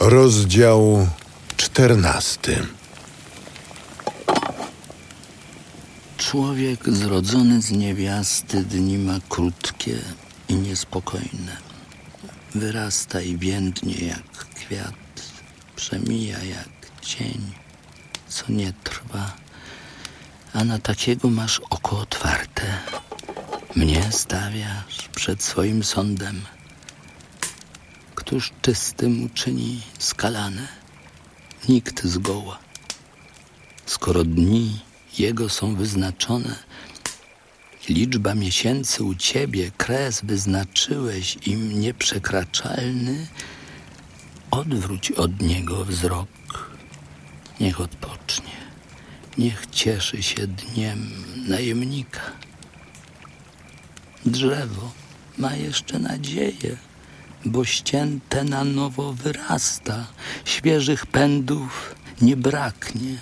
Rozdział czternasty. Człowiek zrodzony z niewiasty dni ma krótkie i niespokojne. Wyrasta i więdnie jak kwiat, przemija jak cień, co nie trwa, a na takiego masz oko otwarte. Mnie stawiasz przed swoim sądem. Któż czystym uczyni skalane? Nikt zgoła. Skoro dni jego są wyznaczone, liczba miesięcy u ciebie, kres wyznaczyłeś im nieprzekraczalny, odwróć od niego wzrok. Niech odpocznie, niech cieszy się dniem najemnika. Drzewo ma jeszcze nadzieję, bo ścięte na nowo wyrasta, świeżych pędów nie braknie.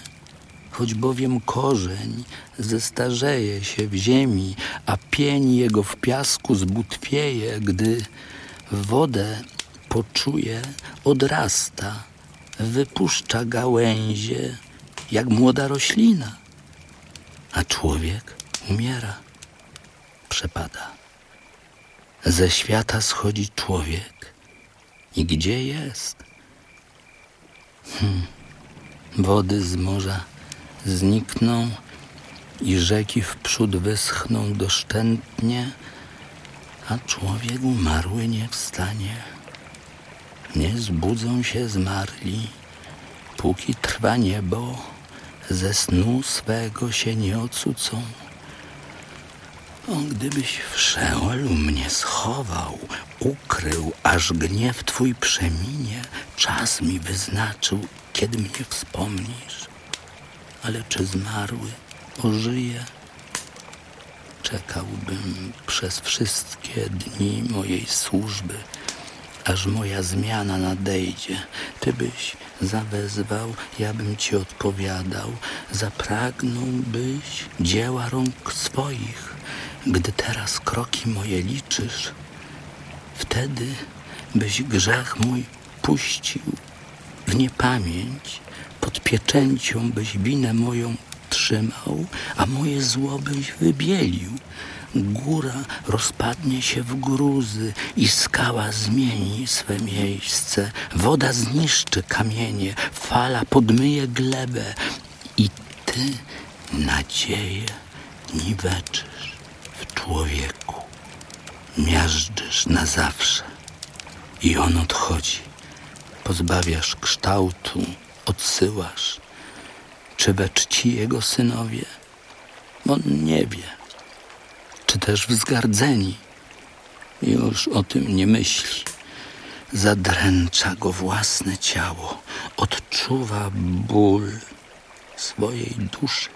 Choć bowiem korzeń zestarzeje się w ziemi, a pień jego w piasku zbutwieje, gdy wodę poczuje, odrasta, wypuszcza gałęzie jak młoda roślina, a człowiek umiera, przepada. Ze świata schodzi człowiek i gdzie jest? Hmm. Wody z morza znikną i rzeki wprzód wyschną doszczętnie, a człowiek umarły nie wstanie. Nie zbudzą się zmarli, póki trwa niebo, ze snu swego się nie ocucą. O, gdybyś w Szeolu mnie schował, ukrył, aż gniew twój przeminie, czas mi wyznaczył, kiedy mnie wspomnisz. Ale czy zmarły ożyje? Czekałbym przez wszystkie dni mojej służby, aż moja zmiana nadejdzie. Ty byś zawezwał, ja bym ci odpowiadał. Zapragnąłbyś dzieła rąk swoich, gdy teraz kroki moje liczysz. Wtedy byś grzech mój puścił w niepamięć, pod pieczęcią byś winę moją trzymał, a moje zło byś wybielił. Góra rozpadnie się w gruzy i skała zmieni swe miejsce. Woda zniszczy kamienie, fala podmyje glebę i ty nadzieję niweczysz w człowieku. Miażdżysz na zawsze i on odchodzi. Pozbawiasz kształtu, odsyłasz. Czy we czci jego synowie? On nie wie. Czy też wzgardzeni? Już o tym nie myśli. Zadręcza go własne ciało. Odczuwa ból swojej duszy.